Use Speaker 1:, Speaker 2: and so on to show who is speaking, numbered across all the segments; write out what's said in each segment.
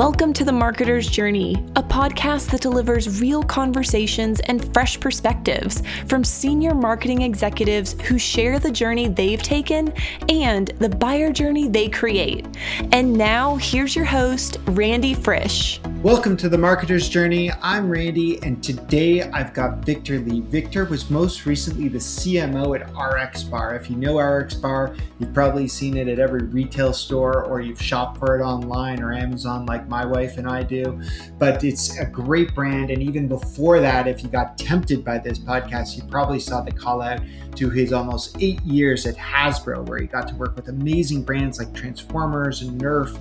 Speaker 1: Welcome to The Marketer's Journey, a podcast that delivers real conversations and fresh perspectives from senior marketing executives who share the journey they've taken and the buyer journey they create. And now, here's your host, Randy Frisch.
Speaker 2: Welcome to The Marketer's Journey. I'm Randy, and today I've got Victor Lee. Victor was most recently the CMO at RX Bar. If you know RX Bar, you've probably seen it at every retail store or you've shopped for it online or Amazon like my wife and I do. But it's a great brand. And even before that, if you got tempted by this podcast, you probably saw the call out to his almost eight years at Hasbro, where he got to work with amazing brands like Transformers and Nerf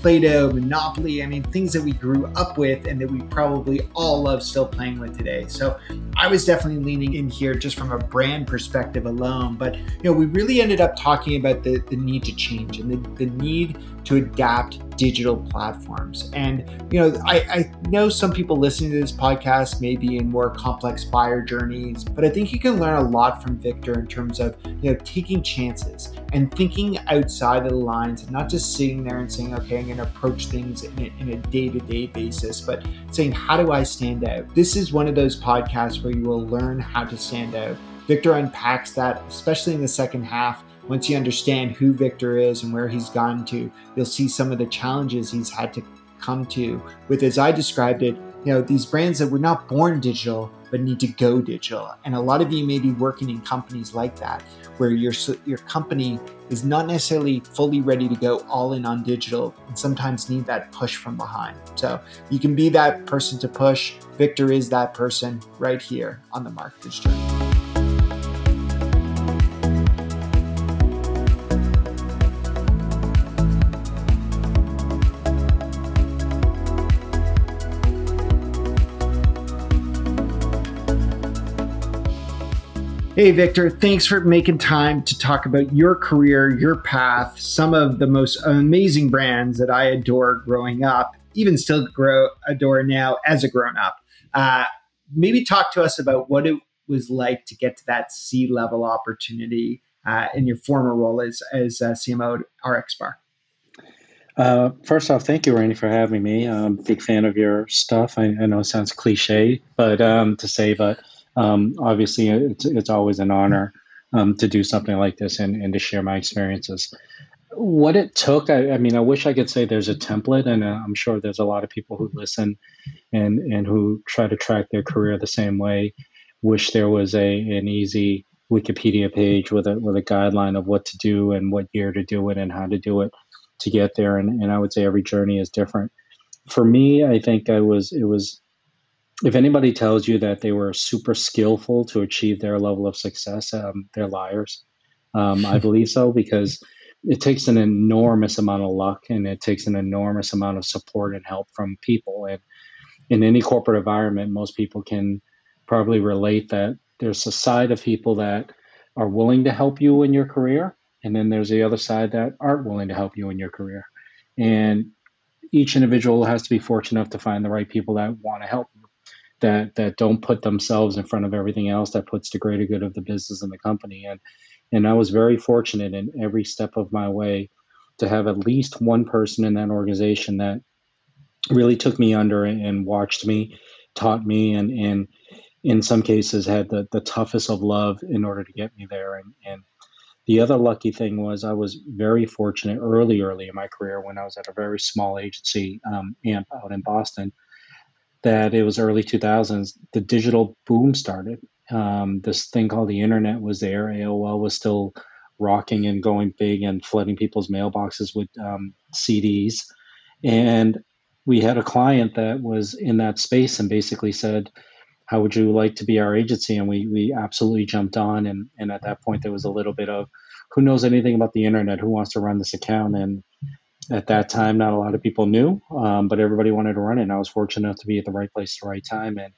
Speaker 2: Play-Doh, Monopoly, I mean, things that we grew up with and that we probably all love still playing with today. So I was definitely leaning in here just from a brand perspective alone. But, you know, we really ended up talking about the, the need to change and the, the need to adapt digital platforms. And, you know, I, I know some people listening to this podcast may be in more complex buyer journeys, but I think you can learn a lot from Victor in terms of, you know, taking chances and thinking outside of the lines and not just sitting there and saying, okay, I'm going to approach things in a day to day basis, but saying, how do I stand out? This is one of those podcasts where you will learn how to stand out. Victor unpacks that, especially in the second half once you understand who Victor is and where he's gone to, you'll see some of the challenges he's had to come to with, as I described it, you know, these brands that were not born digital but need to go digital. And a lot of you may be working in companies like that, where your your company is not necessarily fully ready to go all in on digital, and sometimes need that push from behind. So you can be that person to push. Victor is that person right here on the marketer's journey. Hey, Victor, thanks for making time to talk about your career, your path, some of the most amazing brands that I adore growing up, even still grow, adore now as a grown up. Uh, maybe talk to us about what it was like to get to that C level opportunity uh, in your former role as, as uh, CMO at RX Bar.
Speaker 3: Uh, first off, thank you, Randy, for having me. I'm a big fan of your stuff. I, I know it sounds cliche, but um, to say, but um, obviously it's, it's always an honor um, to do something like this and, and to share my experiences. What it took, I, I, mean, I wish I could say there's a template, and uh, I'm sure there's a lot of people who listen and and who try to track their career the same way. Wish there was a an easy Wikipedia page with a with a guideline of what to do and what year to do it and how to do it to get there. And, and I would say every journey is different. For me, I think I was it was if anybody tells you that they were super skillful to achieve their level of success, um, they're liars. Um, I believe so because it takes an enormous amount of luck and it takes an enormous amount of support and help from people. And in any corporate environment, most people can probably relate that there's a side of people that are willing to help you in your career, and then there's the other side that aren't willing to help you in your career. And each individual has to be fortunate enough to find the right people that want to help that that don't put themselves in front of everything else that puts the greater good of the business and the company and and I was very fortunate in every step of my way to have at least one person in that organization that really took me under and watched me, taught me, and and in some cases had the, the toughest of love in order to get me there. And, and the other lucky thing was I was very fortunate early, early in my career when I was at a very small agency, um, AMP out in Boston, that it was early 2000s, the digital boom started. Um, this thing called the internet was there. AOL was still rocking and going big and flooding people's mailboxes with um, CDs. And we had a client that was in that space and basically said, how would you like to be our agency? And we, we absolutely jumped on. And, and at that point, there was a little bit of, who knows anything about the internet? Who wants to run this account? And at that time, not a lot of people knew, um, but everybody wanted to run it. And I was fortunate enough to be at the right place at the right time and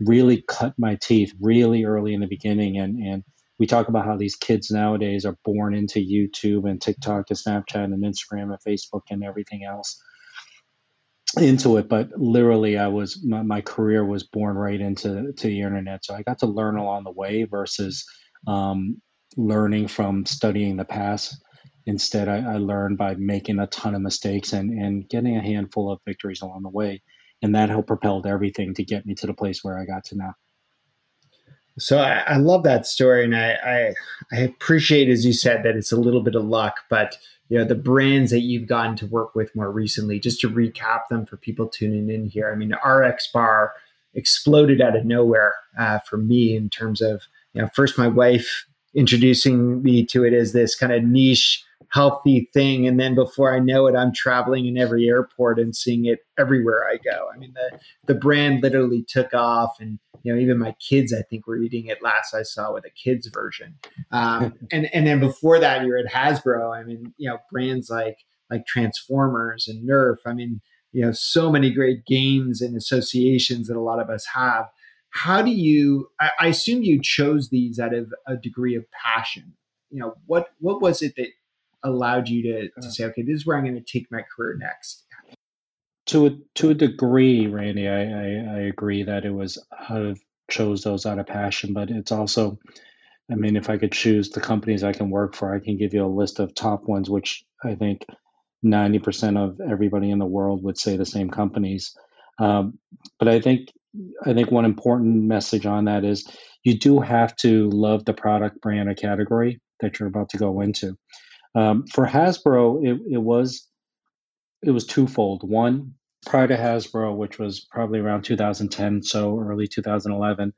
Speaker 3: really cut my teeth really early in the beginning. And, and we talk about how these kids nowadays are born into YouTube and TikTok and Snapchat and Instagram and Facebook and everything else into it. But literally, I was my, my career was born right into to the internet. So I got to learn along the way versus um, learning from studying the past Instead, I, I learned by making a ton of mistakes and, and getting a handful of victories along the way. And that helped propelled everything to get me to the place where I got to now.
Speaker 2: So I, I love that story, and I, I, I appreciate, as you said, that it's a little bit of luck, but you know the brands that you've gotten to work with more recently. Just to recap them for people tuning in here. I mean, RX Bar exploded out of nowhere uh, for me in terms of you know first my wife introducing me to it as this kind of niche healthy thing. And then before I know it, I'm traveling in every airport and seeing it everywhere I go. I mean, the, the brand literally took off and, you know, even my kids, I think were eating it last I saw with a kids version. Um, and, and then before that you're at Hasbro. I mean, you know, brands like, like Transformers and Nerf. I mean, you know, so many great games and associations that a lot of us have. How do you, I, I assume you chose these out of a degree of passion you know what what was it that allowed you to, to uh. say, okay, this is where I'm going to take my career next?
Speaker 3: To a, to a degree, Randy, I, I, I agree that it was out of chose those out of passion, but it's also, I mean, if I could choose the companies I can work for, I can give you a list of top ones, which I think 90% of everybody in the world would say the same companies. Um, but I think I think one important message on that is you do have to love the product, brand, or category that you're about to go into. Um, for Hasbro, it, it was it was twofold. One, prior to Hasbro, which was probably around 2010, so early 2011,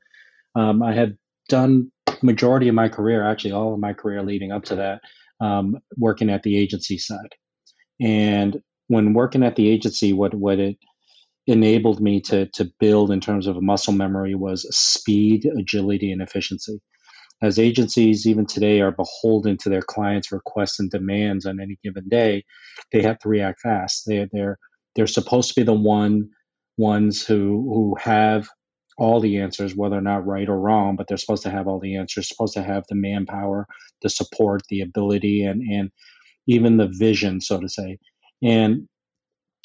Speaker 3: um, I had done majority of my career, actually all of my career leading up to that, um, working at the agency side. And when working at the agency, what what it enabled me to to build in terms of muscle memory was speed, agility, and efficiency as agencies even today are beholden to their clients' requests and demands on any given day, they have to react fast. They, they're they're supposed to be the one ones who who have all the answers, whether or not right or wrong, but they're supposed to have all the answers, supposed to have the manpower, the support, the ability, and and even the vision, so to say. And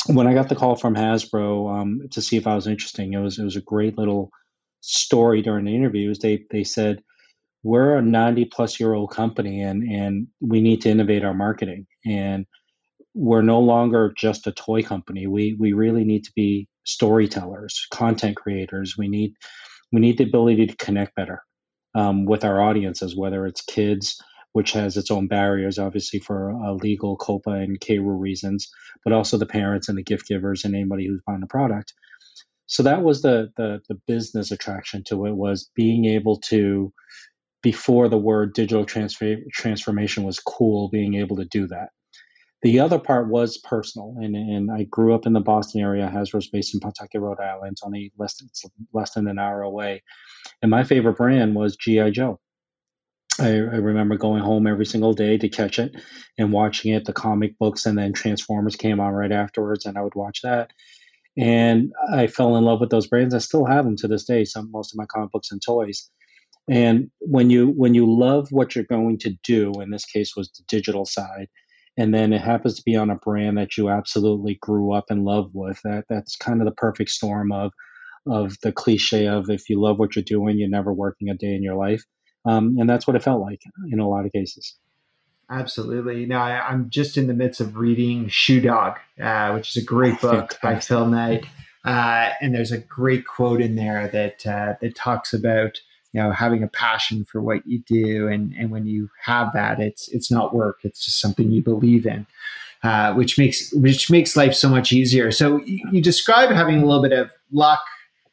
Speaker 3: when I got the call from Hasbro um, to see if I was interesting, it was it was a great little story during the interviews. They they said we're a 90 plus year old company and and we need to innovate our marketing. And we're no longer just a toy company. We we really need to be storytellers content creators. We need we need the ability to connect better um, with our audiences whether it's kids which has its own barriers obviously for uh, legal COPPA and CARU reasons but also the parents and the gift givers and anybody who's buying the product. So that was the the, the business attraction to it was being able to before the word digital transfer, transformation was cool, being able to do that. The other part was personal, and, and I grew up in the Boston area. Hasbro's based in Pawtucket, Rhode Island, It's only less than, less than an hour away. And my favorite brand was G.I. Joe. I, I, remember going home every single day to catch it and watching it, the comic books, and then Transformers came on right afterwards, and I would watch that. And I fell in love with those brands. I still have them to this day, some most of my comic books and toys. And when you when you love what you're going to do, in this case was the digital side, and then it happens to be on a brand that you absolutely grew up in love with, that that's kind of the perfect storm of of the cliche of if you love what you're doing, you're never working a day in your life. Um, and that's what it felt like in a lot of cases.
Speaker 2: Absolutely. Now I, am just in the midst of reading Shoe Dog, uh, which is a great book by Phil Knight, uh, and there's a great quote in there that uh, that talks about you know having a passion for what you do and and when you have that it's it's not work it's just something you believe in uh, which makes which makes life so much easier. So you, you describe having a little bit of luck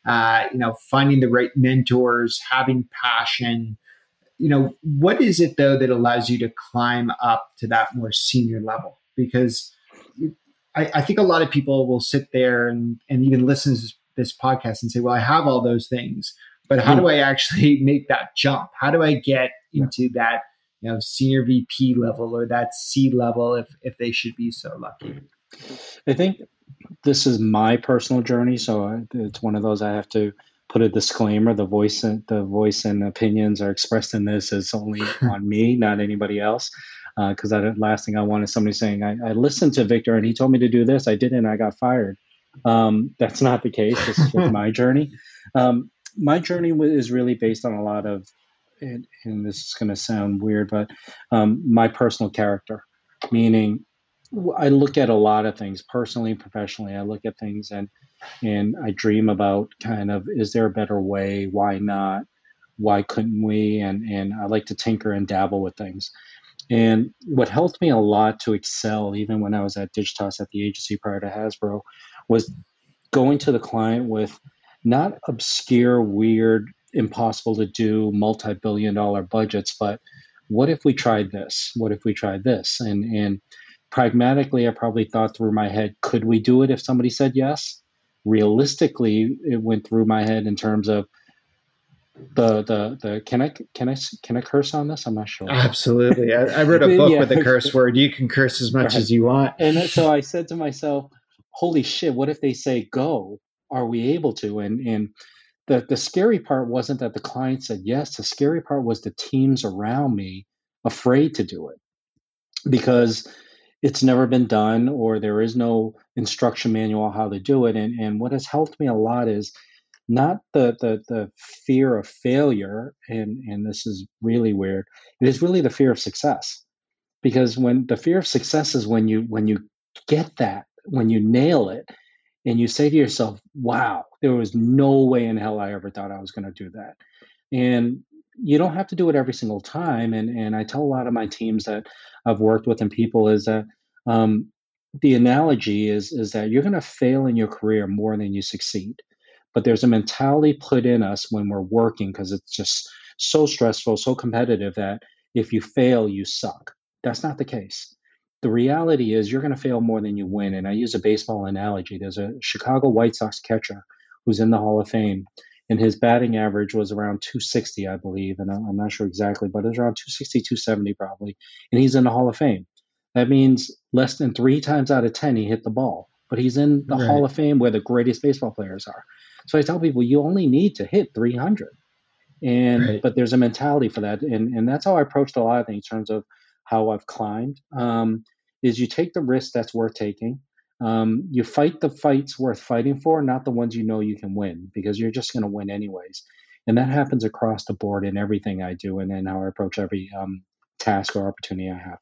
Speaker 2: uh, you know finding the right mentors having passion. You know what is it though that allows you to climb up to that more senior level? Because I, I think a lot of people will sit there and, and even listen to this podcast and say well i have all those things but how do hmm. I actually make that jump? How do I get into that you know senior VP level or that C level if if they should be so lucky?
Speaker 3: I think this is my personal journey, so it's one of those I have to put a disclaimer. The voice and the voice and opinions are expressed in this is only on me, not anybody else. Because uh, the last thing I want is somebody saying, I, I, listened to Victor and he told me to do this. I did it and I got fired. Um, that's not the case. This is my journey. Um, my journey is really based on a lot of, and, and this is going to sound weird, but um, my personal character. meaning I look at a lot of things personally professionally. I look at things and and I dream about kind of is there a better way? Why not? Why couldn't we? And and I like to tinker and dabble with things. And what helped me a lot to excel, even when I was at Digitas at the agency prior to Hasbro, was going to the client with not obscure, weird, impossible to do, multi billion dollar budgets, but what if we tried this? What if we tried this? And, and pragmatically, I probably thought through my head, could we do it if somebody said yes? Realistically, it went through my head in terms of, the the the can I can I can I curse on this? I'm not sure.
Speaker 2: Absolutely, I, I wrote a book yeah. with a curse word. You can curse as much right. as you want.
Speaker 3: And so I said to myself, "Holy shit! What if they say go? Are we able to?" And and the the scary part wasn't that the client said yes. The scary part was the teams around me afraid to do it because it's never been done or there is no instruction manual how to do it. And and what has helped me a lot is not the, the, the fear of failure, and, and this is really weird, it is really the fear of success. Because when the fear of success is when you when you get that, when you nail it, and you say to yourself, wow, there was no way in hell I ever thought I was going to do that. And you don't have to do it every single time. And, and I tell a lot of my teams that I've worked with and people is that um, the analogy is, is that you're going to fail in your career more than you succeed but there's a mentality put in us when we're working because it's just so stressful, so competitive that if you fail, you suck. That's not the case. The reality is you're going to fail more than you win. And I use a baseball analogy. There's a Chicago White Sox catcher who's in the Hall of Fame, and his batting average was around 260, I believe. And I'm not sure exactly, but it was around 260, 270 probably. And he's in the Hall of Fame. That means less than three times out of 10 he hit the ball, but he's in the right. Hall of Fame where the greatest baseball players are. So I tell people you only need to hit 300. And right. but there's a mentality for that, and and that's how I approached a lot of things in terms of how I've climbed. Um, is you take the risk that's worth taking. Um, you fight the fights worth fighting for, not the ones you know you can win, because you're just going to win anyways. And that happens across the board in everything I do, and in how I approach every um, task or opportunity I have.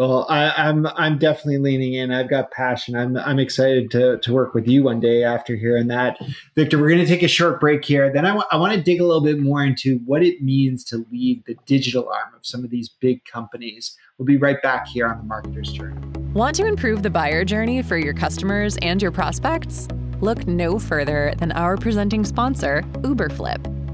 Speaker 2: Well, I, am I'm, I'm definitely leaning in. I've got passion. I'm I'm excited to to work with you one day after hearing that, Victor. We're going to take a short break here. Then I, w- I want to dig a little bit more into what it means to lead the digital arm of some of these big companies. We'll be right back here on the Marketer's Journey.
Speaker 1: Want to improve the buyer journey for your customers and your prospects? Look no further than our presenting sponsor, Uberflip.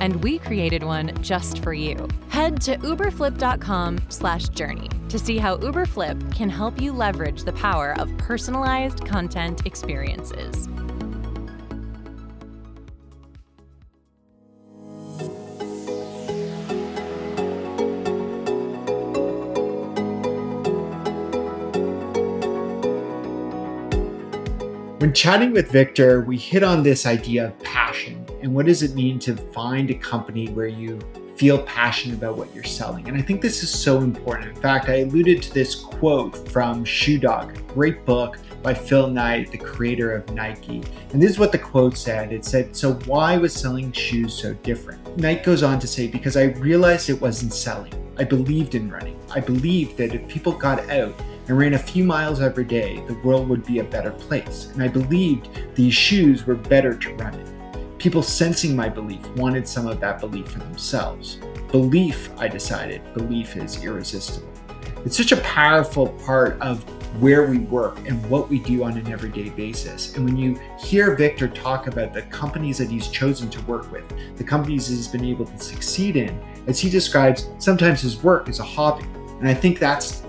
Speaker 1: and we created one just for you. Head to uberflip.com/journey to see how Uberflip can help you leverage the power of personalized content experiences.
Speaker 2: When chatting with Victor, we hit on this idea of passion and what does it mean to find a company where you feel passionate about what you're selling. And I think this is so important. In fact, I alluded to this quote from Shoe Dog, great book by Phil Knight, the creator of Nike. And this is what the quote said it said, So, why was selling shoes so different? Knight goes on to say, Because I realized it wasn't selling. I believed in running. I believed that if people got out and ran a few miles every day, the world would be a better place. And I believed these shoes were better to run in. People sensing my belief wanted some of that belief for themselves. Belief, I decided, belief is irresistible. It's such a powerful part of where we work and what we do on an everyday basis. And when you hear Victor talk about the companies that he's chosen to work with, the companies he's been able to succeed in, as he describes, sometimes his work is a hobby. And I think that's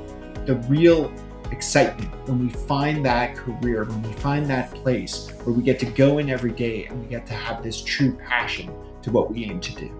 Speaker 2: the real excitement when we find that career, when we find that place where we get to go in every day and we get to have this true passion to what we aim to do.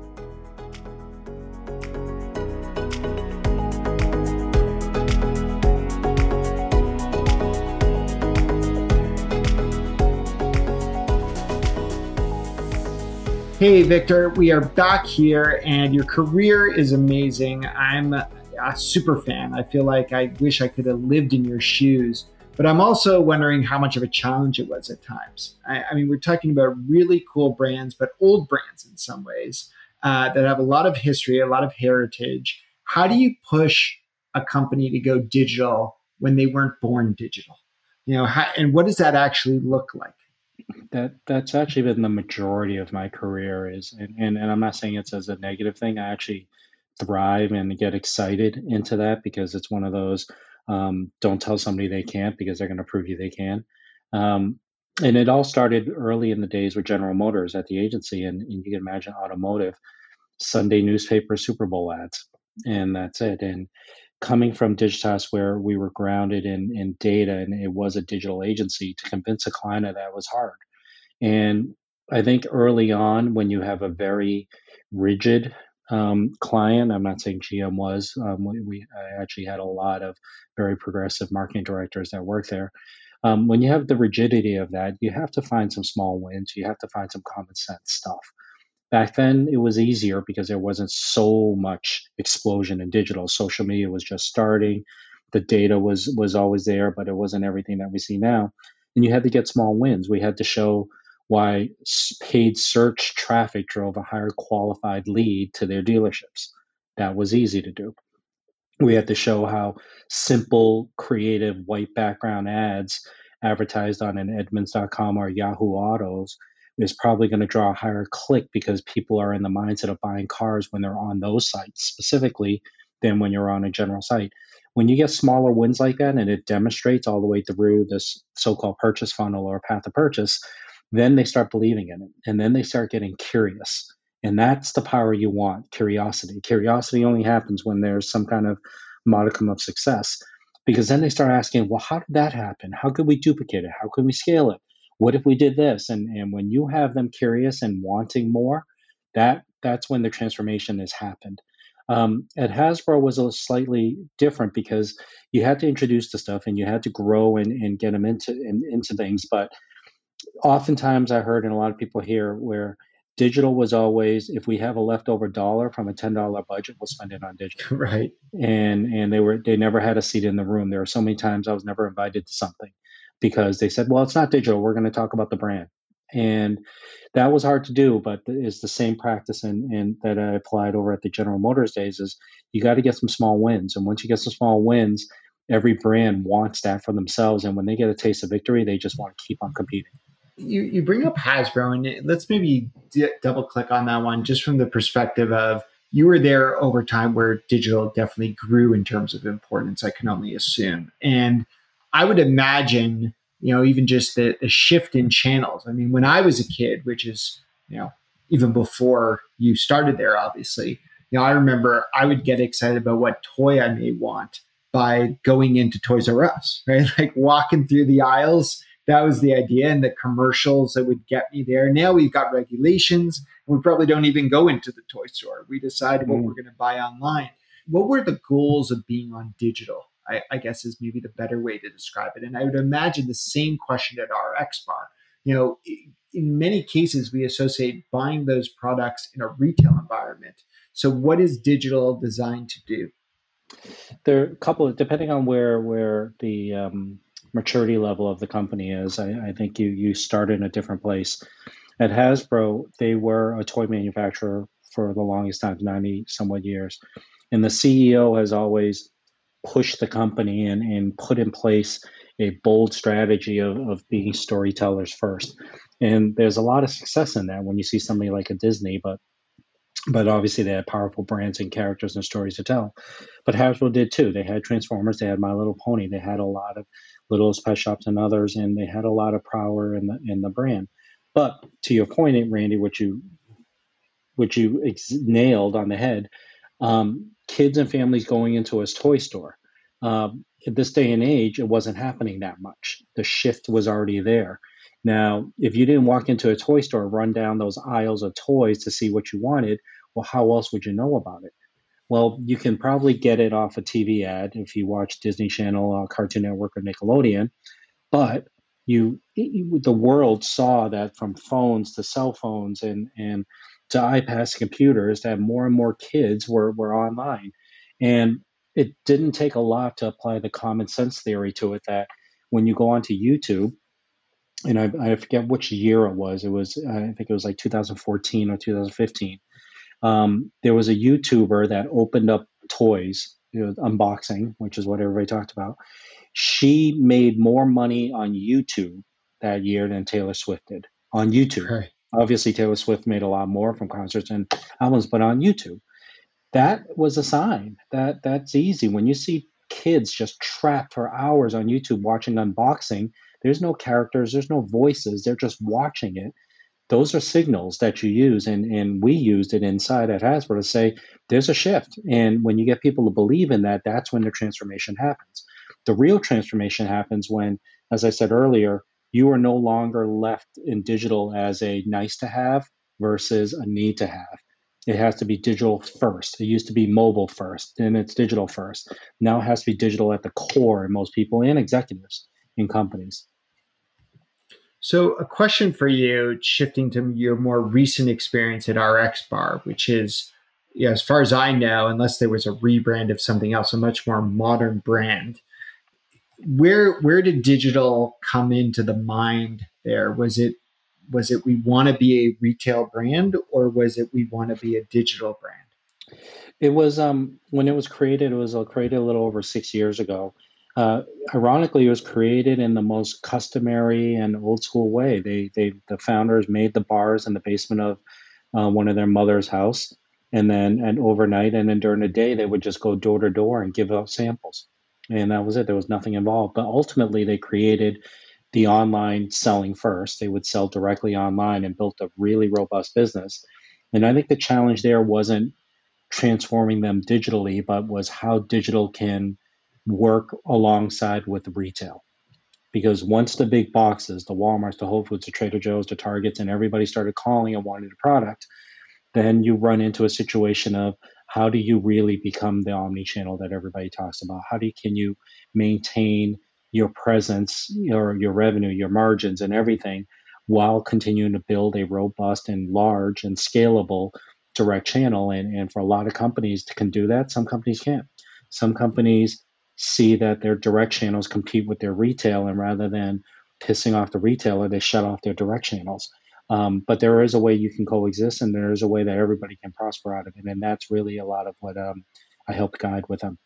Speaker 2: Hey, Victor, we are back here, and your career is amazing. I'm a super fan. I feel like I wish I could have lived in your shoes. But I'm also wondering how much of a challenge it was at times. I, I mean, we're talking about really cool brands, but old brands in some ways uh, that have a lot of history, a lot of heritage. How do you push a company to go digital when they weren't born digital? You know, how, and what does that actually look like?
Speaker 3: That that's actually been the majority of my career is, and, and, and I'm not saying it's as a negative thing. I actually thrive and get excited into that because it's one of those um, don't tell somebody they can't because they're going to prove you they can. Um, and it all started early in the days with General Motors at the agency, and, and you can imagine automotive, Sunday newspaper, Super Bowl ads, and that's it. And coming from Digitas, where we were grounded in in data, and it was a digital agency, to convince a client of that was hard. And I think early on, when you have a very rigid um, client. I'm not saying GM was. Um, we, we, actually had a lot of very progressive marketing directors that work there. Um, when you have the rigidity of that, you have to find some small wins. You have to find some common sense stuff. Back then, it was easier because there wasn't so much explosion in digital. Social media was just starting. The data was was always there, but it wasn't everything that we see now. And you had to get small wins. We had to show why paid search traffic drove a higher qualified lead to their dealerships. That was easy to do. We had to show how simple, creative white background ads advertised on an Edmunds.com or Yahoo Autos is probably going to draw a higher click because people are in the mindset of buying cars when they're on those sites specifically than when you're on a general site. When you get smaller wins like that and it demonstrates all the way through this so called purchase funnel or path of purchase, then they start believing in it and then they start getting curious. And that's the power you want curiosity. Curiosity only happens when there's some kind of modicum of success because then they start asking well how did that happen? How could we duplicate it? How could we scale it? What if we did this? And and when you have them curious and wanting more that that's when the transformation has happened. Um, at hasbro was a slightly different because you had to introduce the stuff and you had to grow and, and get them into in, into things but oftentimes I heard, and a lot of people here, where digital was always if we have a leftover dollar from a ten dollar budget, we'll spend it on digital.
Speaker 2: Right.
Speaker 3: And and they were they never had a seat in the room. There were so many times I was never invited to something because they said, well, it's not digital. We're going to talk about the brand. And that was hard to do, but it's the same practice and, and that I applied over at the General Motors days is you got to get some small wins. And once you get some small wins, every brand wants that for themselves. And when they get a taste of victory, they just want to keep on competing
Speaker 2: you, you bring up Hasbro, and let's maybe d- double click on that one just from the perspective of you were there over time where digital definitely grew in terms of importance, I can only assume. And I would imagine, you know, even just the, the shift in channels. I mean, when I was a kid, which is, you know, even before you started there, obviously, you know, I remember I would get excited about what toy I may want by going into Toys R Us, right? Like walking through the aisles that was the idea and the commercials that would get me there. Now we've got regulations and we probably don't even go into the toy store. We decide what mm. we're going to buy online. What were the goals of being on digital? I, I, guess is maybe the better way to describe it. And I would imagine the same question at RX Bar. You know, in many cases, we associate buying those products in a retail environment. So, what is digital designed to do?
Speaker 3: There are a couple, of, depending on where where the um, maturity level of the company is. I, I think you you start in a different place. At Hasbro, they were a toy manufacturer for the longest time, 90 somewhat years. And the CEO has always pushed the company and, and put in place a bold strategy of, of being storytellers first. And there's a lot of success in that when you see somebody like a Disney, but but obviously they had powerful brands and characters and stories to tell. But Hasbro did too. They had Transformers, they had My Little Pony, they had a lot of Littlest Pet Shops and others, and they had a lot of power in the in the brand. But to your point, Randy, which you which you ex- nailed on the head, um, kids and families going into a toy store. Um, at this day and age, it wasn't happening that much. The shift was already there. Now, if you didn't walk into a toy store, run down those aisles of toys to see what you wanted, well, how else would you know about it? Well, you can probably get it off a TV ad if you watch Disney Channel, uh, Cartoon Network, or Nickelodeon. But you, you the world saw that from phones to cell phones and and to iPads computers that more and more kids were were online, and it didn't take a lot to apply the common sense theory to it that when you go onto YouTube, and I, I forget which year it was, it was I think it was like 2014 or 2015. Um, there was a YouTuber that opened up toys, you know, unboxing, which is what everybody talked about. She made more money on YouTube that year than Taylor Swift did on YouTube. Right. Obviously, Taylor Swift made a lot more from concerts and albums, but on YouTube that was a sign that that's easy. When you see kids just trapped for hours on YouTube watching unboxing, there's no characters, there's no voices, they're just watching it. Those are signals that you use, and, and we used it inside at Hasbro to say there's a shift. And when you get people to believe in that, that's when the transformation happens. The real transformation happens when, as I said earlier, you are no longer left in digital as a nice to have versus a need to have. It has to be digital first. It used to be mobile first, then it's digital first. Now it has to be digital at the core in most people and executives in companies.
Speaker 2: So, a question for you, shifting to your more recent experience at RX Bar, which is, you know, as far as I know, unless there was a rebrand of something else, a much more modern brand. Where where did digital come into the mind there? Was it was it we want to be a retail brand or was it we want to be a digital brand?
Speaker 3: It was um, when it was created. It was uh, created a little over six years ago. Uh, ironically, it was created in the most customary and old school way. They, they, the founders made the bars in the basement of uh, one of their mother's house, and then and overnight, and then during the day, they would just go door to door and give out samples, and that was it. There was nothing involved. But ultimately, they created the online selling first. They would sell directly online and built a really robust business. And I think the challenge there wasn't transforming them digitally, but was how digital can work alongside with retail. Because once the big boxes, the Walmarts, the Whole Foods, the Trader Joe's, the Targets, and everybody started calling and wanting a product, then you run into a situation of how do you really become the omni-channel that everybody talks about? How do you, can you maintain your presence, your your revenue, your margins, and everything, while continuing to build a robust and large and scalable direct channel. And, and for a lot of companies to can do that, some companies can't. Some companies see that their direct channels compete with their retail, and rather than pissing off the retailer, they shut off their direct channels. Um, but there is a way you can coexist, and there is a way that everybody can prosper out of it, and that's really a lot of what um, I help guide with them.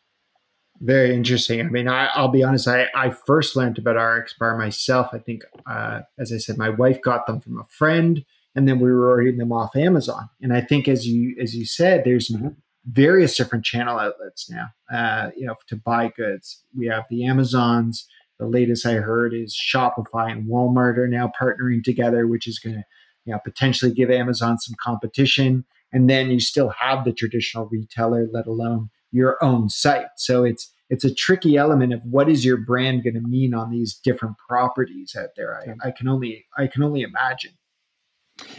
Speaker 2: Very interesting. I mean, I, will be honest. I, I first learned about RX Bar myself. I think, uh, as I said, my wife got them from a friend, and then we were ordering them off Amazon. And I think, as you as you said, there's mm-hmm. Various different channel outlets now. Uh, you know, to buy goods, we have the Amazons. The latest I heard is Shopify and Walmart are now partnering together, which is going to, you know, potentially give Amazon some competition. And then you still have the traditional retailer, let alone your own site. So it's it's a tricky element of what is your brand going to mean on these different properties out there. I, I can only I can only imagine.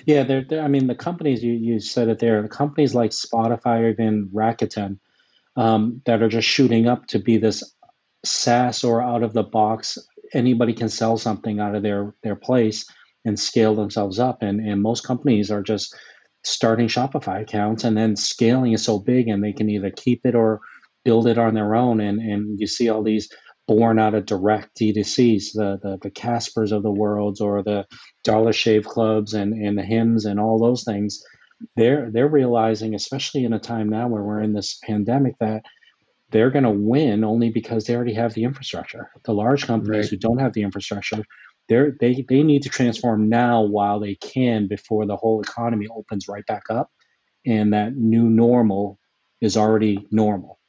Speaker 3: Yeah, they're, they're, I mean, the companies you, you said it there. The companies like Shopify or even Rakuten um, that are just shooting up to be this SaaS or out of the box. Anybody can sell something out of their their place and scale themselves up. And and most companies are just starting Shopify accounts and then scaling is so big and they can either keep it or build it on their own. And, and you see all these born out of direct D2Cs, the, the, the Caspers of the worlds or the Dollar Shave Clubs and, and the Hims and all those things. They're, they're realizing, especially in a time now where we're in this pandemic, that they're going to win only because they already have the infrastructure. The large companies right. who don't have the infrastructure, they're, they they need to transform now while they can before the whole economy opens right back up, and that new normal is already normal.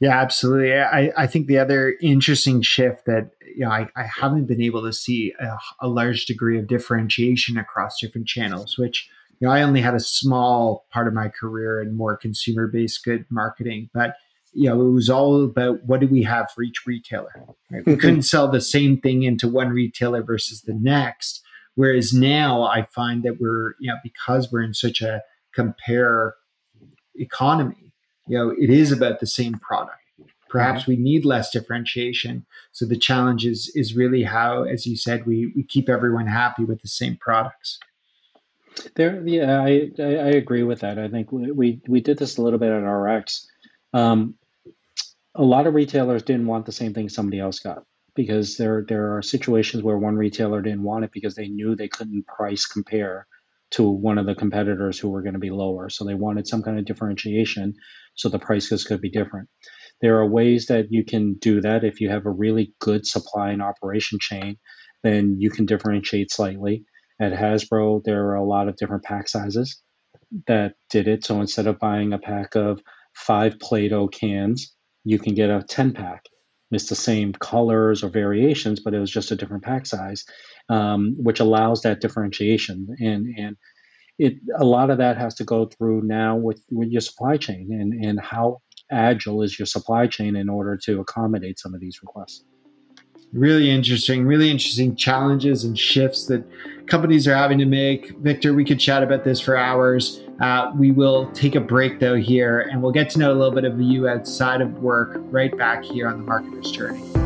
Speaker 2: Yeah, absolutely. I, I think the other interesting shift that you know I, I haven't been able to see a, a large degree of differentiation across different channels, which you know I only had a small part of my career in more consumer based good marketing, but you know, it was all about what do we have for each retailer. Right? We mm-hmm. couldn't sell the same thing into one retailer versus the next. Whereas now I find that we're, you know, because we're in such a compare economy, you know, it is about the same product. Perhaps mm-hmm. we need less differentiation. So the challenge is is really how, as you said, we we keep everyone happy with the same products.
Speaker 3: There, yeah, I, I, I agree with that. I think we, we we did this a little bit at RX. Um, a lot of retailers didn't want the same thing somebody else got because there there are situations where one retailer didn't want it because they knew they couldn't price compare to one of the competitors who were going to be lower. So they wanted some kind of differentiation so the prices could be different. There are ways that you can do that if you have a really good supply and operation chain, then you can differentiate slightly. At Hasbro, there are a lot of different pack sizes that did it. So instead of buying a pack of five Play Doh cans, you can get a 10 pack. It's the same colors or variations, but it was just a different pack size, um, which allows that differentiation. And, and it a lot of that has to go through now with, with your supply chain and, and how agile is your supply chain in order to accommodate some of these requests
Speaker 2: really interesting, really interesting challenges and shifts that companies are having to make. Victor, we could chat about this for hours. Uh, we will take a break though here and we'll get to know a little bit of you outside of work right back here on the marketer's journey.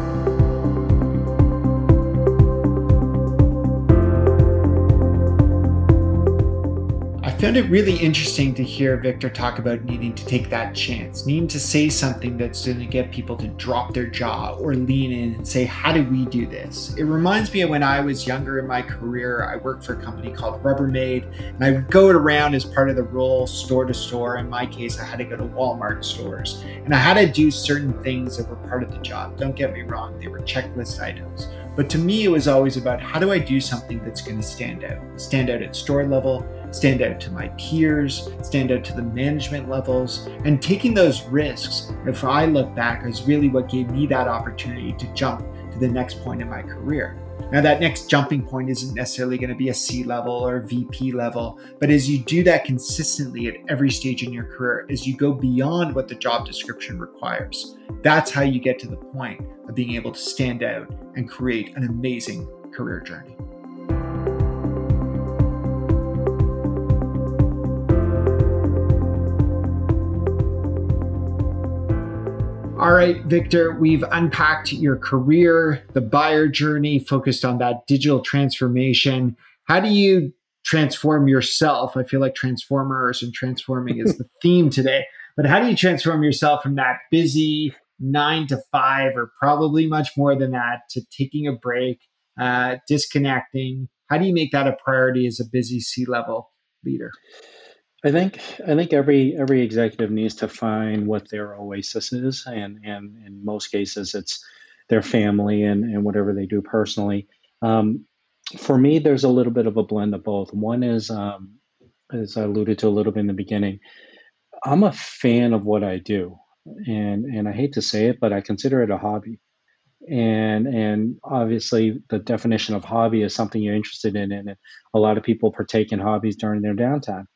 Speaker 2: Found it really interesting to hear Victor talk about needing to take that chance, needing to say something that's going to get people to drop their jaw or lean in and say, How do we do this? It reminds me of when I was younger in my career, I worked for a company called Rubbermaid, and I would go around as part of the role store to store. In my case, I had to go to Walmart stores, and I had to do certain things that were part of the job. Don't get me wrong, they were checklist items. But to me, it was always about how do I do something that's going to stand out? Stand out at store level, stand out to my peers, stand out to the management levels, and taking those risks, if I look back, is really what gave me that opportunity to jump to the next point in my career. Now, that next jumping point isn't necessarily going to be a C level or VP level, but as you do that consistently at every stage in your career, as you go beyond what the job description requires, that's how you get to the point of being able to stand out and create an amazing career journey. All right, Victor, we've unpacked your career, the buyer journey, focused on that digital transformation. How do you transform yourself? I feel like transformers and transforming is the theme today. But how do you transform yourself from that busy nine to five, or probably much more than that, to taking a break, uh, disconnecting? How do you make that a priority as a busy C level leader?
Speaker 3: I think I think every every executive needs to find what their oasis is, and and in most cases it's their family and and whatever they do personally. Um, for me, there's a little bit of a blend of both. One is, um, as I alluded to a little bit in the beginning, I'm a fan of what I do, and and I hate to say it, but I consider it a hobby. And and obviously, the definition of hobby is something you're interested in, and a lot of people partake in hobbies during their downtime.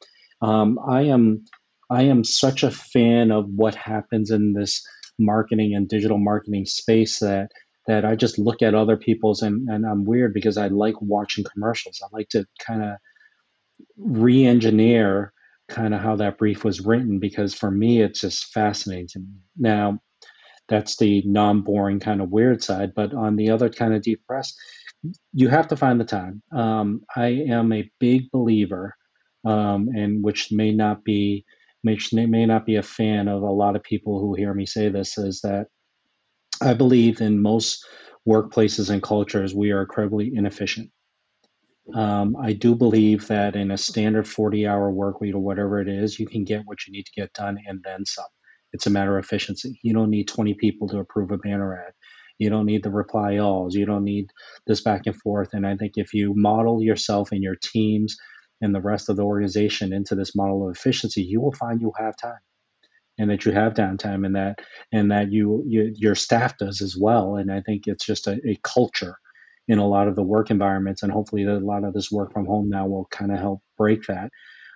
Speaker 3: Um, I am I am such a fan of what happens in this marketing and digital marketing space that that I just look at other people's and, and I'm weird because I like watching commercials. I like to kind of re-engineer kind of how that brief was written because for me it's just fascinating to me. Now that's the non-boring kind of weird side, but on the other kind of deep press, you have to find the time. Um, I am a big believer um, and which may not be which may not be a fan of a lot of people who hear me say this is that I believe in most workplaces and cultures we are incredibly inefficient. Um, I do believe that in a standard 40 hour work week or whatever it is, you can get what you need to get done and then some. It's a matter of efficiency. You don't need 20 people to approve a banner ad. You don't need the reply alls. You don't need this back and forth. And I think if you model yourself and your teams and the rest of the organization into this model of efficiency, you will find you have time and that you have downtime and that and that you, you your staff does as well. And I think it's just a, a culture in a lot of the work environments, and hopefully a lot of this work from home now will kind of help break that.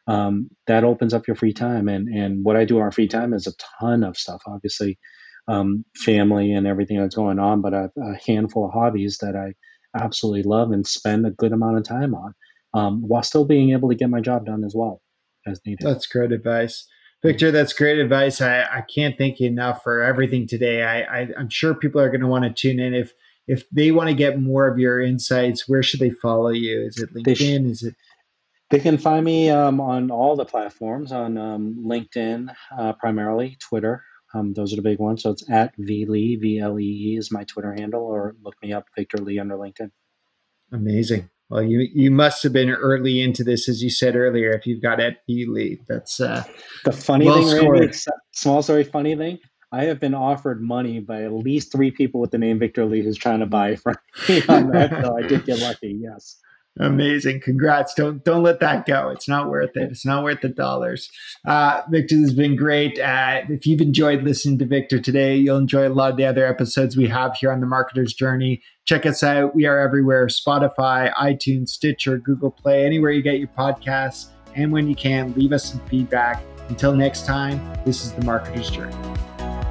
Speaker 3: Um, that opens up your free time, and and what I do on our free time is a ton of stuff. Obviously, um, family and everything that's going on, but a, a handful of hobbies that I absolutely love and spend a good amount of time on um, while still being able to get my job done as well as needed.
Speaker 2: That's great advice. Victor, that's great advice. I, I can't thank you enough for everything today. I, I I'm sure people are going to want to tune in if if they want to get more of your insights. Where should they follow you? Is it LinkedIn? Sh- Is it
Speaker 3: they can find me um, on all the platforms on um, LinkedIn, uh, primarily Twitter. Um, those are the big ones. So it's at vlee, V L E E is my Twitter handle, or look me up, Victor Lee, under LinkedIn.
Speaker 2: Amazing. Well, you you must have been early into this, as you said earlier. If you've got at V Lee, that's uh,
Speaker 3: the funny well thing. Randy, small story, funny thing. I have been offered money by at least three people with the name Victor Lee who's trying to buy from me on that. so I did get lucky. Yes.
Speaker 2: Amazing. Congrats. Don't don't let that go. It's not worth it. It's not worth the dollars. Uh, Victor has been great. Uh, if you've enjoyed listening to Victor today, you'll enjoy a lot of the other episodes we have here on the Marketer's Journey. Check us out. We are everywhere Spotify, iTunes, Stitcher, Google Play, anywhere you get your podcasts. And when you can, leave us some feedback. Until next time, this is the Marketer's Journey.